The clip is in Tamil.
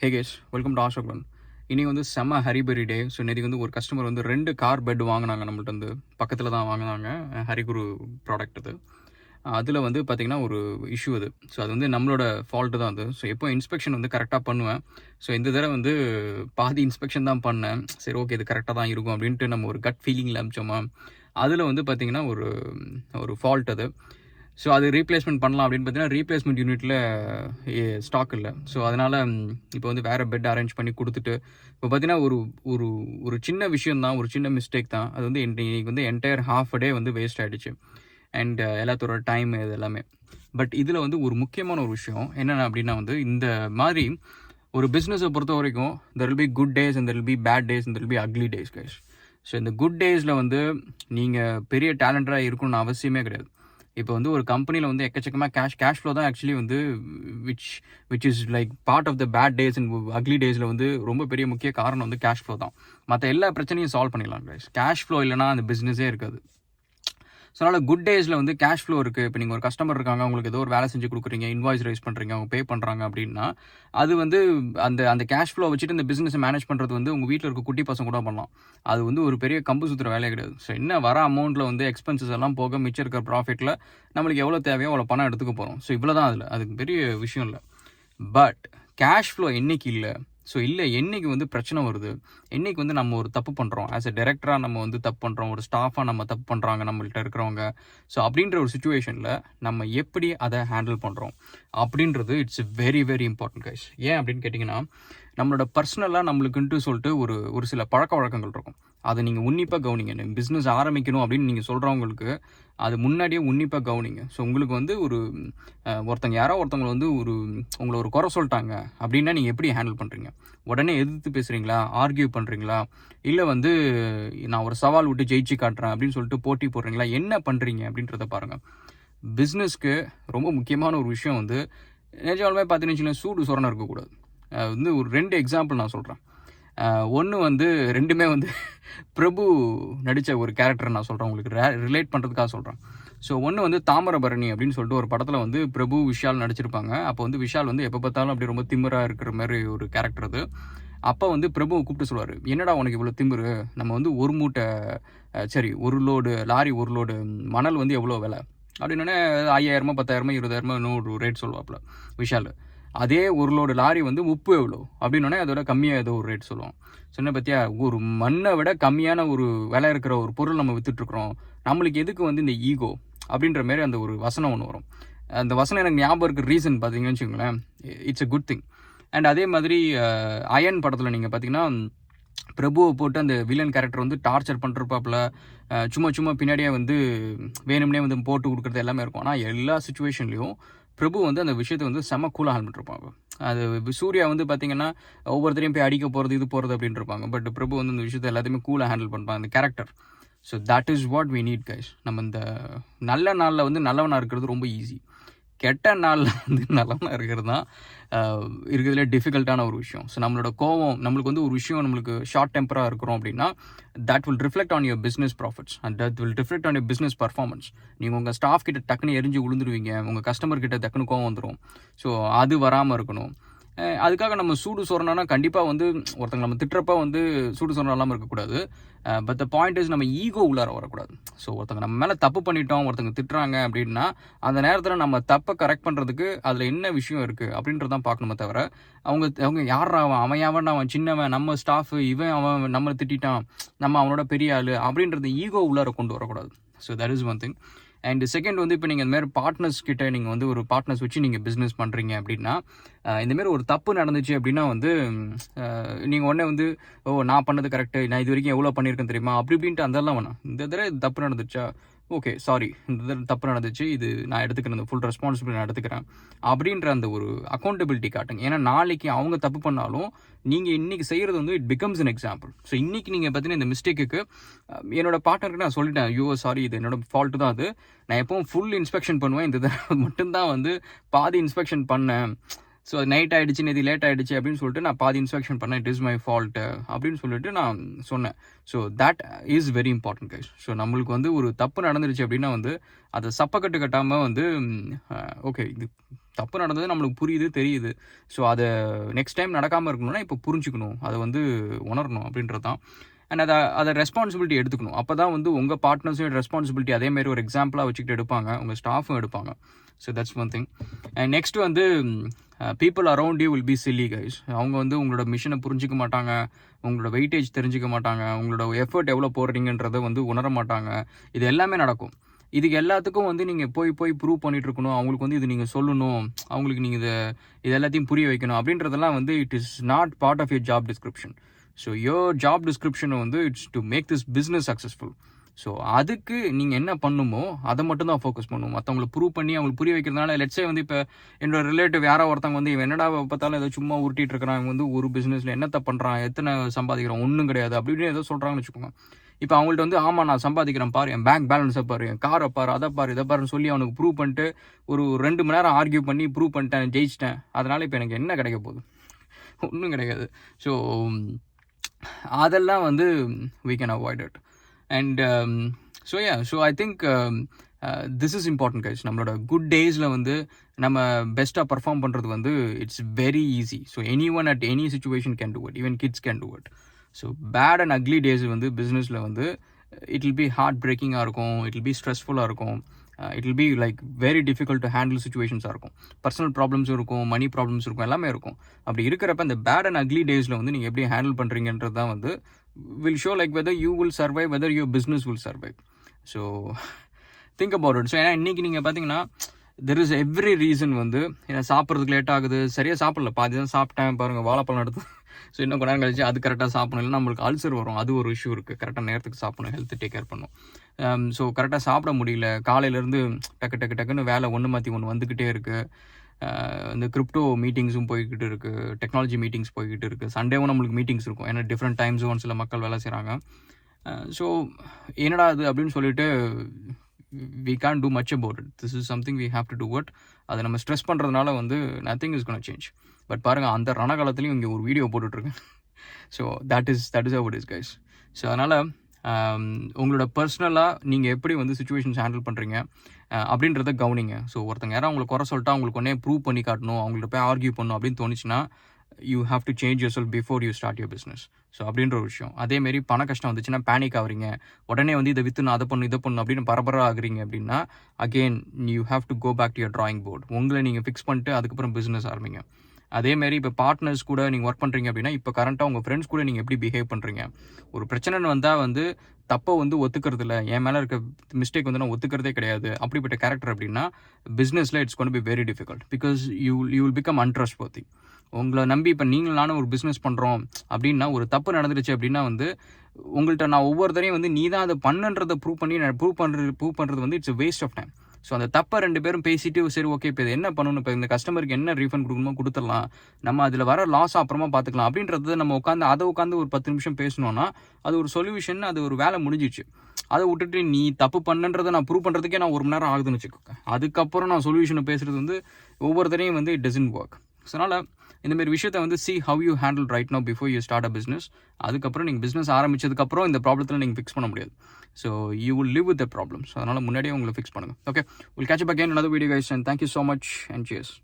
ஹே கேஷ் வெல்கம் டு ஆஷோக்லன் இன்னைக்கு வந்து செம்ம ஹரிபரி டே ஸோ இன்றைக்கி வந்து ஒரு கஸ்டமர் வந்து ரெண்டு கார் பெட் வாங்கினாங்க நம்மள்ட்ட வந்து. பக்கத்தில் தான் வாங்கினாங்க ஹரிகுரு ப்ராடக்ட் அது. அதில் வந்து பார்த்திங்கன்னா ஒரு இஷ்யூ அது. ஸோ அது வந்து நம்மளோட ஃபால்ட்டு தான் அது. ஸோ எப்போ இன்ஸ்பெக்ஷன் வந்து கரெக்டாக பண்ணுவேன். ஸோ இந்த தடவை வந்து பாதி இன்ஸ்பெக்ஷன் தான் பண்ணேன். சரி ஓகே இது கரெக்டாக தான் இருக்கும் அப்படின்ட்டு நம்ம ஒரு கட் ஃபீலிங்கில் அமிச்சோமா? அதில் வந்து பார்த்திங்கன்னா ஒரு ஒரு ஃபால்ட் அது. ஸோ அது ரீப்ளேஸ்மெண்ட் பண்ணலாம் அப்படின்னு பார்த்தீங்கன்னா ரீப்ளேஸ்மெண்ட் யூனிட்டில் ஸ்டாக் இல்லை. ஸோ அதனால் இப்போ வந்து வேறு பெட் அரேஞ்ச் பண்ணி கொடுத்துட்டு இப்போ பார்த்தீங்கன்னா ஒரு ஒரு ஒரு சின்ன விஷயம் தான் ஒரு சின்ன மிஸ்டேக் தான். அது வந்து இன்னைக்கு வந்து என்டையர் ஹாஃப் டே வந்து வேஸ்ட் ஆகிடுச்சு அண்ட் எல்லாத்தோட டைம் இது எல்லாமே. பட் இதில் வந்து ஒரு முக்கியமான ஒரு விஷயம் என்னென்ன அப்படின்னா வந்து இந்த மாதிரி ஒரு பிஸ்னஸை பொறுத்த வரைக்கும் there will be good days and there will be bad days and there will be ugly days guys so இந்த குட் டேஸில் வந்து நீங்கள் பெரிய டேலண்டராக இருக்கணும்னு அவசியமே கிடையாது. இப்போ வந்து ஒரு கம்பெனியில் வந்து எக்கச்சக்கமாக கேஷ் கேஷ் ஃப்ளோ தான் ஆக்சுவலி வந்து which which is like part of the bad days and ugly டேஸில் வந்து ரொம்ப பெரிய முக்கிய காரணம் வந்து கேஷ் ஃப்ளோ தான். மற்ற எல்லா பிரச்சனையும் சால்வ் பண்ணிடலாம் கேஷ் ஃப்ளோ இல்லைனா அந்த பிஸ்னஸே இருக்காது. ஸோ அதனால் குட் டேஸில் வந்து கேஷ் ஃப்ளோ இருக்குது இப்போ நீங்கள் ஒரு கஸ்டமர் இருக்காங்க உங்களுக்கு ஏதோ ஒரு வேலை செஞ்சு கொடுக்குறீங்க இன்வாய்ஸ் ரைஸ் பண்ணுறீங்க அவங்க பே பண்ணுறாங்க அப்படின்னா அது வந்து அந்த அந்த கேஷ் ஃப்ளோ வச்சுட்டு இந்த பிஸ்னஸை மேனேஜ் பண்ணுறது வந்து உங்கள் வீட்டில் இருக்க குட்டி பசங்க கூட பண்ணலாம். அது வந்து ஒரு பெரிய கம்பு சுற்றுற வேலையே கிடையாது. ஸோ என்ன வர அமௌண்ட்டில் வந்து எக்ஸ்பென்சஸ் எல்லாம் போக மிச்சம் இருக்கிற ப்ராஃபிட்டில் நம்மளுக்கு எவ்வளோ தேவையோ அவ்வளோ பணம் எடுத்துக்க போகிறோம் ஸோ இவ்வளோ தான் அதில். அதுக்கு பெரிய விஷயம் இல்லை. பட் கேஷ் ஃப்ளோ என்றைக்கு இல்லை. ஸோ இல்லை என்னைக்கு வந்து பிரச்சனை வருது? என்னைக்கு வந்து நம்ம ஒரு தப்பு பண்ணுறோம் ஆஸ் எ டேரக்டராக நம்ம வந்து தப்பு பண்ணுறோம் ஒரு ஸ்டாஃபாக நம்ம தப்பு பண்ணுறாங்க நம்மள்கிட்ட இருக்கிறவங்க. ஸோ அப்படின்ற ஒரு சுச்சுவேஷனில் நம்ம எப்படி அதை ஹேண்டில் பண்ணுறோம் அப்படின்றது it's very very important guys ஏன் அப்படின்னு கேட்டிங்கன்னா நம்மளோட பர்சனலாக நம்மளுக்குன்ட்டு சொல்லிட்டு ஒரு ஒரு சில பழக்க வழக்கங்கள் இருக்கும். அதை நீங்கள் உன்னிப்பாக கவனிங்க. பிஸ்னஸ் ஆரம்பிக்கணும் அப்படின்னு நீங்கள் சொல்கிறவங்களுக்கு அது முன்னாடியே உன்னிப்பாக கவனிங்க. ஸோ உங்களுக்கு வந்து ஒரு ஒருத்தங்க யாரோ ஒருத்தவங்களை வந்து ஒரு உங்களை ஒரு குறை சொல்லிட்டாங்க அப்படின்னா நீங்கள் எப்படி ஹேண்டில் பண்ணுறீங்க உடனே எதிர்த்து பேசுகிறீங்களா ஆர்கியூ பண்ணுறீங்களா இல்லை வந்து நான் ஒரு சவால் விட்டு ஜெயிச்சு காட்டுறேன் அப்படின்னு சொல்லிட்டு போட்டி போடுறீங்களா? என்ன பண்ணுறீங்க அப்படின்றத பாருங்கள் பிஸ்னஸ்க்கு ரொம்ப முக்கியமான ஒரு விஷயம் வந்து நிஜமாலுமே பார்த்தீங்கன்னு சூடு சொரணம் இருக்கக்கூடாது. வந்து ஒரு ரெண்டு எக்ஸாம்பிள் நான் சொல்கிறேன் ஒன்று வந்து ரெண்டுமே வந்து பிரபு நடித்த ஒரு கேரக்டர் நான் சொல்கிறேன் உங்களுக்கு. ரிலேட் பண்ணுறதுக்காக சொல்கிறேன் ஸோ ஒன்று வந்து தாமரபரணி அப்படின்னு சொல்லிட்டு ஒரு படத்தில் வந்து பிரபு விஷால் நடிச்சிருப்பாங்க. அப்போ வந்து விஷால் வந்து எப்போ பார்த்தாலும் அப்படி ரொம்ப திமிராக இருக்கிற மாதிரி ஒரு கேரக்டர் அது. அப்போ வந்து பிரபு கூப்பிட்டு சொல்லுவார் என்னடா உனக்கு இவ்வளோ திமிரு? நம்ம வந்து ஒரு மூட்டை சரி ஒரு லோடு லாரி ஒரு லோடு மணல் வந்து எவ்வளோ விலை? அப்படின்னே ஐயாயிரமா பத்தாயிரமா இருபதாயிரமா இன்னொரு ரேட் சொல்லுவாப்புல விஷால். அதே ஒரு லோடு லாரி வந்து உப்பு எவ்வளோ அப்படின்னோடனே அதோட கம்மியாக ஏதோ ஒரு ரேட் சொல்லுவோம். சொன்ன பற்றியா ஒரு மண்ணை விட கம்மியான ஒரு விலை இருக்கிற ஒரு பொருள் நம்ம விற்றுட்ருக்குறோம் நம்மளுக்கு எதுக்கு வந்து இந்த ஈகோ அப்படின்ற மாரி அந்த ஒரு வசனம் ஒன்று வரும். அந்த வசனம் எனக்கு ஞாபகம் இருக்கிற ரீசன் பார்த்தீங்கன்னு வச்சுக்கோங்களேன். It's a good thing and அதே மாதிரி அயன் படத்தில் நீங்கள் பார்த்தீங்கன்னா பிரபுவை போட்டு அந்த வில்லன் கேரக்டர் வந்து டார்ச்சர் பண்ணுறப்பாப்புல சும்மா சும்மா பின்னாடியே வந்து வேணும்னே வந்து போட்டு கொடுக்குறது எல்லாமே இருக்கும். ஆனால் எல்லா சுச்சுவேஷன்லேயும் பிரபு வந்து அந்த விஷயத்தை வந்து செம்ம கூலாக ஹேண்டில் பண்ணிருப்பாங்க. அது சூர்யா வந்து பார்த்தீங்கன்னா ஒவ்வொருத்தரையும் போய் அடிக்க போகிறது இது போகிறது அப்படின்ட்டு இருப்பாங்க. பட் பிரபு வந்து அந்த விஷயத்தை எல்லாத்தையுமே கூலாக ஹேண்டில் பண்ணுறாங்க அந்த character so that is what we need guys நம்ம இந்த நல்ல நாளில் வந்து நல்லவனாக இருக்கிறது ரொம்ப ஈஸி கெட்ட நாளில் வந்து நல்லவனாக இருக்கிறது தான் இருக்கிறதுல டிஃபிகல்ட்டான ஒரு விஷயம். ஸோ நம்மளோட கோவம் நம்மளுக்கு வந்து ஒரு விஷயம் நம்மளுக்கு ஷார்ட் டெம்பராக இருக்கிறோம் அப்படின்னா that will reflect on your business profits and that will reflect on your business performance நீங்கள் உங்கள் ஸ்டாஃப் கிட்ட டக்குன்னு எரிஞ்சு விழுந்துருவீங்க உங்கள் கஸ்டமர் கிட்ட டக்குன்னு கோவம் வந்துடும் ஸோ அது வராமல் இருக்கணும். அதுக்காக நம்ம சூடு சொரணனா கண்டிப்பாக வந்து ஒருத்தங்க நம்ம திட்டுறப்ப வந்து சூடு சொரணம் இல்லாமல் இருக்கக்கூடாது. பட் த பாயிண்ட் இஸ் நம்ம ஈகோ உள்ளார வரக்கூடாது. ஸோ ஒருத்தங்க நம்ம மேலே தப்பு பண்ணிட்டோம் ஒருத்தங்க திட்டுறாங்க அப்படின்னா அந்த நேரத்தில் நம்ம தப்பை கரெக்ட் பண்ணுறதுக்கு அதில் என்ன விஷயம் இருக்குது அப்படின்றதான் பார்க்கணுமே தவிர அவங்க அவங்க யார் அவன்? அவன் அவன் அவன்? சின்னவன் நம்ம ஸ்டாஃப் இவன் அவன் நம்மளை திட்டான் நம்ம அவனோட பெரிய ஆள் அப்படின்றது ஈகோ உள்ளார கொண்டு வரக்கூடாது. So that is one thing and second வந்து இப்போ நீங்கள் இந்த மாதிரி பார்ட்னர்ஸ் கிட்டே நீங்கள் வந்து ஒரு பார்ட்னர்ஸ் வச்சு நீங்கள் பிஸ்னஸ் பண்ணுறீங்க அப்படின்னா இந்தமாரி ஒரு தப்பு நடந்துச்சு அப்படின்னா வந்து நீங்கள் உடனே வந்து ஓ நான் பண்ணது கரெக்டு நான் இது வரைக்கும் எவ்வளோ பண்ணியிருக்கேன் தெரியுமா? அப்படி இப்படின்ட்டு அதெல்லாம் வேணாம். இந்த தடவை தப்பு நடந்துச்சா? ஓகே சாரி இந்த தப்பு நடந்துச்சு. இது நான் எடுத்துக்கிறேன் ஃபுல் ரெஸ்பான்சிபிலிட்டி நான் எடுத்துக்கிறேன். அப்படின்ற அந்த ஒரு அக்கௌண்டபிலிட்டி காட்டுங்க. ஏன்னா நாளைக்கு அவங்க தப்பு பண்ணாலும் நீங்கள் இன்றைக்கி செய்கிறது வந்து it becomes an example so இன்றைக்கி நீங்கள் பார்த்தீங்கன்னா இந்த மிஸ்டேக்குக்கு என்னோட பார்ட்னருக்கு நான் சொல்லிட்டேன் ஐயோ சாரி இது என்னோட ஃபால்ட்டு தான் அது. நான் எப்பவும் ஃபுல் இன்ஸ்பெக்ஷன் பண்ணுவேன். இந்த மட்டும்தான் வந்து பாதி இன்ஸ்பெக்ஷன் பண்ணேன். ஸோ நைட் ஆகிடுச்சு நேற்று லேட் ஆகிடுச்சு அப்படின்னு சொல்லிட்டு நான் பாதி இன்ஸ்பெக்ஷன் பண்ணேன். இட் இஸ் மை ஃபால்ட்டு அப்படின்னு சொல்லிட்டு நான் சொன்னேன். So that is very important guys so நம்மளுக்கு வந்து ஒரு தப்பு நடந்துருச்சு அப்படின்னா வந்து அதை சப்பக்கட்டு கட்டாமல் வந்து ஓகே இது தப்பு நடந்தது நம்மளுக்கு புரியுது தெரியுது. ஸோ அதை நெக்ஸ்ட் டைம் நடக்காமல் இருக்கணும்னா இப்போ புரிஞ்சுக்கணும். அதை வந்து உணரணும் அப்படின்றது தான். அண்ட் அதை அதை ரெஸ்பான்சிபிலிட்டி எடுத்துக்கணும். அப்போ தான் வந்து உங்கள் பார்ட்னர்ஸும் ரெஸ்பான்சிபிலிட்டி அதேமாரி ஒரு எக்ஸாம்பிளாக வச்சுக்கிட்டு எடுப்பாங்க. உங்கள் ஸ்டாஃபும் எடுப்பாங்க. So that's one thing and next வந்து people around you will be silly guys அவங்க வந்து உங்களோட மிஷினை புரிஞ்சிக்க மாட்டாங்க. உங்களோட வெயிட்டேஜ் தெரிஞ்சிக்க மாட்டாங்க. உங்களோட எஃபர்ட் எவ்வளோ போடுறீங்கன்றதை வந்து உணர மாட்டாங்க. இது எல்லாமே நடக்கும். இதுக்கு எல்லாத்துக்கும் வந்து நீங்கள் போய் போய் ப்ரூவ் பண்ணிட்டு இருக்கணும் அவங்களுக்கு வந்து இது நீங்கள் சொல்லணும். அவங்களுக்கு நீங்கள் இதை இது எல்லாத்தையும் புரிய வைக்கணும். அப்படின்றதெல்லாம் வந்து it is not part of your job description so your job டிஸ்கிரிப்ஷனை வந்து it's to make this business successful so அதுக்கு நீங்கள் என்ன பண்ணுமோ அதை மட்டும் தான் ஃபோக்கஸ் பண்ணுவோம் மற்றவங்களை ப்ரூவ் பண்ணி அவங்களுக்கு புரிய வைக்கிறதுனால லெட்ஸே வந்து இப்போ என்னோட ரிலேட்டிவ் யாரோ ஒருத்தவங்க வந்து இவன் என்னடா பார்த்தாலும் ஏதோ சும்மா உருட்டிட்டு இருக்கிறான். இவன் வந்து ஒரு பிஸ்னஸில் என்னத்தை பண்ணுறான் எத்தனை சம்பாதிக்கிறான் ஒன்றும் கிடையாது அப்படின்னு ஏதோ சொல்கிறாங்கன்னு வச்சுக்கோங்க. இப்போ அவங்கள்ட்ட வந்து ஆமாம் நான் சம்பாதிக்கிறேன் பாரு என் பேங்க் பேலன்ஸை பாரு என் காரை பாரு அதை பாரு இதை பாருன்னு சொல்லி அவனுக்கு ப்ரூவ் பண்ணிட்டு ஒரு ரெண்டு மணி நேரம் ஆர்கியூ பண்ணி ப்ரூவ் பண்ணிட்டேன் ஜெயிச்சிட்டேன். அதனால் இப்போ எனக்கு என்ன கிடைக்க போகுது? ஒன்றும் கிடையாது ஸோ அதெல்லாம் வந்து we can avoid it and so ya so I think this is important guys நம்மளோட குட் டேஸில் வந்து நம்ம பெஸ்ட்டாக பர்ஃபார்ம் பண்ணுறது வந்து it's very easy so any one at any situation can do it even kids can do it so bad and ugly days வந்து பிஸ்னஸில் வந்து இட் வில் பி ஹார்ட் பிரேக்கிங்காக இருக்கும். இட் வில் பி ஸ்ட்ரெஸ்ஃபுல்லாக இருக்கும். It will be like very difficult to handle சுச்சுவேஷன்ஸாக இருக்கும். பர்சனல் ப்ராப்ளம்ஸும் இருக்கும் மணி ப்ராப்ளம்ஸ் இருக்கும் எல்லாமே இருக்கும். அப்படி இருக்கிறப்ப இந்த பேட் அண்ட் அக்லி டேஸில் வந்து நீங்கள் எப்படி ஹேண்டில் பண்ணுறீங்கன்றது தான் வந்து will show like whether you will survive whether your business will survive. So think about it so ஏன்னா இன்றைக்கி நீங்கள் பார்த்தீங்கன்னா தெர் இஸ் எவ்ரி ரீசன் வந்து ஏன்னா சாப்பிட்றதுக்கு லேட் ஆகுது. சரியாக சாப்பிடல. பாதி தான் சாப்பிட்டேன். பாருங்கள் வாழைப்பழம் எடுத்து. ஸோ இன்னும் கொஞ்ச நேரம் கழிச்சு அது கரெக்டாக சாப்பிடணும். இல்லை நம்மளுக்கு அல்சர் வரும். அது ஒரு இஷ்யூ இருக்குது கரெக்டாக நேரத்துக்கு சாப்பிடணும். ஹெல்த் டேக் கேர் பண்ணும். Um, ஸோ கரெக்டாக சாப்பிட முடியல. காலையிலேருந்து டக்கு டக்கு டக்குன்னு வேலை ஒன்று மாற்றி ஒன்று வந்துக்கிட்டே இருக்குது இந்த கிரிப்டோ மீட்டிங்ஸும் போய்கிட்டு இருக்குது டெக்னாலஜி மீட்டிங்ஸ் போய்கிட்டு இருக்குது சண்டேவும் நம்மளுக்கு மீட்டிங்ஸ் இருக்கும். ஏன்னா டிஃப்ரெண்ட் டைம் ஜோன்ஸில் மக்கள் வேலை செய்கிறாங்க ஸோ என்னடா அது அப்படின்னு சொல்லிட்டு we can do much about it this is something we have to do it அதை நம்ம ஸ்ட்ரெஸ் பண்ணுறதுனால வந்து nothing is gonna change but பாருங்கள் அந்த ரணகாலத்துலேயும் இங்கே ஒரு வீடியோ போட்டுட்ருக்கேன் so that is that is out is guys so அதனால் உங்களோட பர்சனலாக நீங்கள் எப்படி வந்து சுச்சுவேஷன்ஸ் ஹேண்டில் பண்ணுறீங்க அப்படின்றத கவனிங்க. ஸோ ஒருத்தங்க யாரும் அவங்களை குறை சொல்லிட்டா அவங்களுக்கு ஒன்றே ப்ரூவ் பண்ணி காட்டணும் அவங்கள்ட்ட போய் ஆர்கியூ பண்ணணும் அப்படின்னு தோணுச்சுன்னா you have to change yourself before you start your business so அப்படின்ற ஒரு விஷயம். அதேமாரி பண கஷ்டம் வந்துச்சுன்னா பேனிக் ஆகுறீங்க. உடனே வந்து இதை விற்று அதை பண்ணு இதை பண்ணு அப்படின்னு பரபரா ஆகுறீங்க அப்படின்னா again you have to go back to your drawing board உங்களை நீங்கள் ஃபிக்ஸ் பண்ணிட்டு அதுக்கப்புறம் பிஸ்னஸ் ஆரம்பிங்க. அதேமாரி இப்போ பார்ட்னர்ஸ் கூட நீங்கள் ஒர்க் பண்ணுறீங்க அப்படின்னா இப்போ கரண்ட்டாக உங்கள் ஃப்ரெண்ட்ஸ் கூட நீங்கள் எப்படி பிஹேவ் பண்ணுறீங்க ஒரு பிரச்சனைன்னு வந்தால் வந்து தப்பை வந்து ஒத்துக்கிறது இல்லை. என் மேலே இருக்க மிஸ்டேக் வந்து நான் ஒத்துக்கிறதே கிடையாது. அப்படிப்பட்ட கேரக்டர் அப்படின்னா பிஸ்னஸில் it's gonna be very difficult because you you will become untrust பற்றி உங்களை நம்பி இப்போ நீங்கள் நானும் ஒரு பிஸ்னஸ் பண்ணுறோம் அப்படின்னா ஒரு தப்பு நடந்துருச்சு அப்படின்னா வந்து உங்கள்கிட்ட நான் ஒவ்வொருத்தரையும் வந்து நீ தான் அதை பண்ணுன்றதை ப்ரூவ் பண்ணி ப்ரூவ் பண்ணுறது ப்ரூவ் பண்ணுறது வந்து it's waste of time so அந்த தப்பை ரெண்டு பேரும் பேசிட்டு சரி ஓகே இப்போ இது என்ன பண்ணணும்? இப்போ இந்த கஸ்டமருக்கு என்ன ரீஃபண்ட் கொடுக்கணுமோ கொடுத்துடலாம். நம்ம அதில் வர லாஸ் அப்புறமா பார்த்துக்கலாம். அப்படின்றத நம்ம உட்காந்து அதை உட்காந்து ஒரு பத்து நிமிஷம் பேசணும்னா அது ஒரு சொல்யூஷன் அது ஒரு வேலை முடிஞ்சிச்சு. அதை விட்டுட்டு நீ தப்பு பண்ணுன்றதை நான் ப்ரூவ் பண்ணுறதுக்கே நான் ஒரு மணி நேரம் ஆகுதுன்னு வச்சுக்கோங்க. அதுக்கப்புறம் நான் சொல்யூஷனை பேசுகிறது வந்து ஒவ்வொருத்தரையும் வந்து இட் டசன்ட் ஒர்க் ஸோ அதனால் இந்தமாரி விஷயத்தை வந்து see how you handle right know before you start a business அதுக்கப்புறம் நீங்கள் பிஸ்னஸ் ஆரம்பிச்சதுக்கப்புறம் இந்த ப்ராப்ளத்தில் நீங்கள் ஃபிக்ஸ் பண்ண முடியாது. So you will live with the problem so அதனால் முன்னாடியே உங்களை ஃபிக்ஸ் பண்ணுங்கள் okay will catch up again video guys and thank you so much and cheers